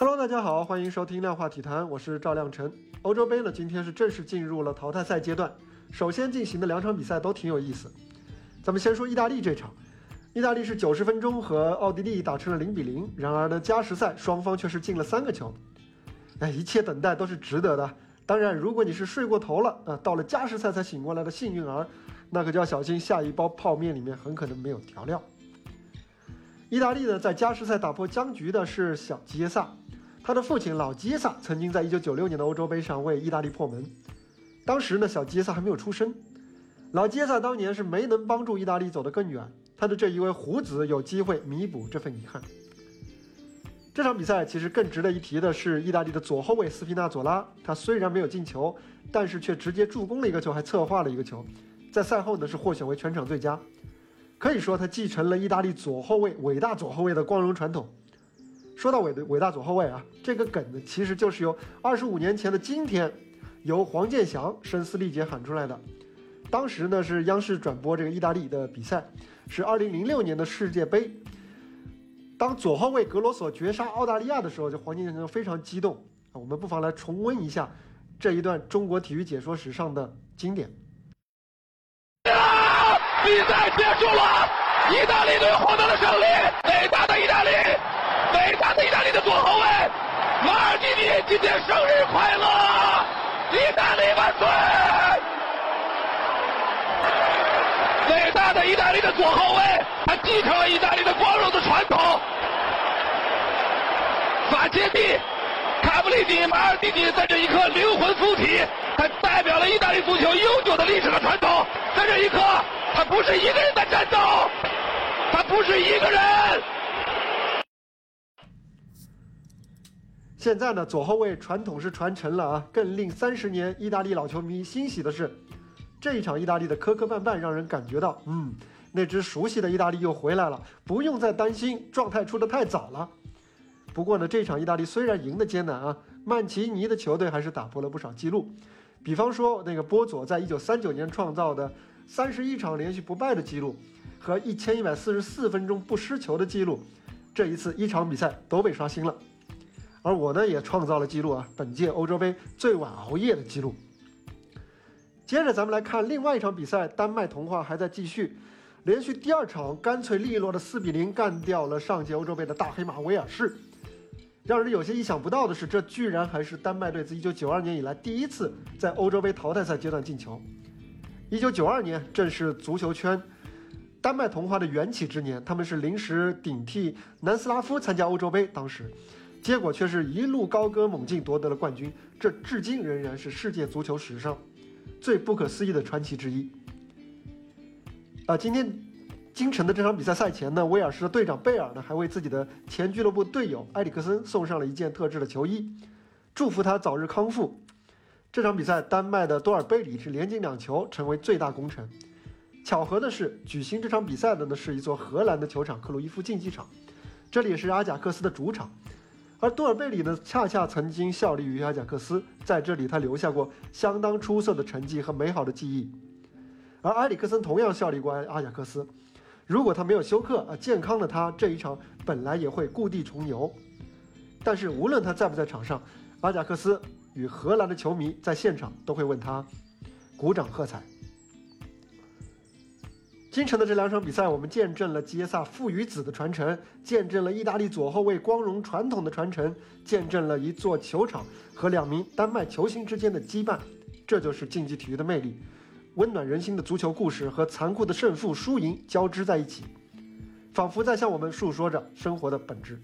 Hello，大家好，欢迎收听量化体坛，我是赵亮晨。欧洲杯呢，今天是正式进入了淘汰赛阶段。首先进行的两场比赛都挺有意思。咱们先说意大利这场，意大利是九十分钟和奥地利打成了零比零，然而呢，加时赛双方却是进了三个球。哎，一切等待都是值得的。当然，如果你是睡过头了啊，到了加时赛才醒过来的幸运儿，那可就要小心，下一包泡面里面很可能没有调料。意大利呢，在加时赛打破僵局的是小吉耶萨。他的父亲老吉耶萨曾经在1996年的欧洲杯上为意大利破门，当时呢，小吉耶萨还没有出生。老吉耶萨当年是没能帮助意大利走得更远，他的这一位胡子有机会弥补这份遗憾。这场比赛其实更值得一提的是，意大利的左后卫斯皮纳佐拉，他虽然没有进球，但是却直接助攻了一个球，还策划了一个球，在赛后呢是获选为全场最佳。可以说，他继承了意大利左后卫伟大左后卫的光荣传统。说到伟的伟大左后卫啊，这个梗呢，其实就是由二十五年前的今天，由黄健翔声嘶力竭喊出来的。当时呢是央视转播这个意大利的比赛，是二零零六年的世界杯。当左后卫格罗索绝杀澳大利亚的时候，就黄健翔非常激动啊。我们不妨来重温一下这一段中国体育解说史上的经典。比赛结束了，意大利队获得了胜利，伟大的意大利！伟大的意大利的左后卫马尔蒂尼今天生日快乐！意大利万岁！伟大的意大利的左后卫，他继承了意大利的光荣的传统。法切蒂、卡布里尼、马尔蒂尼在这一刻灵魂附体，他代表了意大利足球悠久的历史和传统。在这一刻，他不是一个人在战斗，他不是一个人。现在呢，左后卫传统是传承了啊。更令三十年意大利老球迷欣喜的是，这一场意大利的磕磕绊绊让人感觉到，嗯，那支熟悉的意大利又回来了，不用再担心状态出得太早了。不过呢，这场意大利虽然赢得艰难啊，曼奇尼的球队还是打破了不少记录，比方说那个波佐在一九三九年创造的三十一场连续不败的记录，和一千一百四十四分钟不失球的记录，这一次一场比赛都被刷新了。而我呢，也创造了记录啊！本届欧洲杯最晚熬夜的记录。接着，咱们来看另外一场比赛，丹麦童话还在继续，连续第二场干脆利落的四比零干掉了上届欧洲杯的大黑马威尔士。让人有些意想不到的是，这居然还是丹麦队自1992年以来第一次在欧洲杯淘汰赛阶段进球。1992年正是足球圈丹麦童话的缘起之年，他们是临时顶替南斯拉夫参加欧洲杯，当时。结果却是一路高歌猛进，夺得了冠军。这至今仍然是世界足球史上最不可思议的传奇之一。啊，今天京城的这场比赛赛前呢，威尔士的队长贝尔呢还为自己的前俱乐部队友埃里克森送上了一件特制的球衣，祝福他早日康复。这场比赛，丹麦的多尔贝里是连进两球，成为最大功臣。巧合的是，举行这场比赛的呢是一座荷兰的球场——克鲁伊夫竞技场，这里是阿贾克斯的主场。而多尔贝里呢，恰恰曾经效力于阿贾克斯，在这里他留下过相当出色的成绩和美好的记忆。而埃里克森同样效力过阿贾克斯，如果他没有休克啊，健康的他这一场本来也会故地重游。但是无论他在不在场上，阿贾克斯与荷兰的球迷在现场都会为他鼓掌喝彩。京城的这两场比赛，我们见证了吉耶萨父与子的传承，见证了意大利左后卫光荣传统的传承，见证了一座球场和两名丹麦球星之间的羁绊。这就是竞技体育的魅力，温暖人心的足球故事和残酷的胜负输赢交织在一起，仿佛在向我们诉说着生活的本质。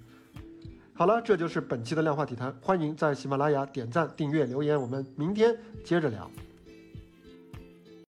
好了，这就是本期的量化体坛，欢迎在喜马拉雅点赞、订阅、留言，我们明天接着聊。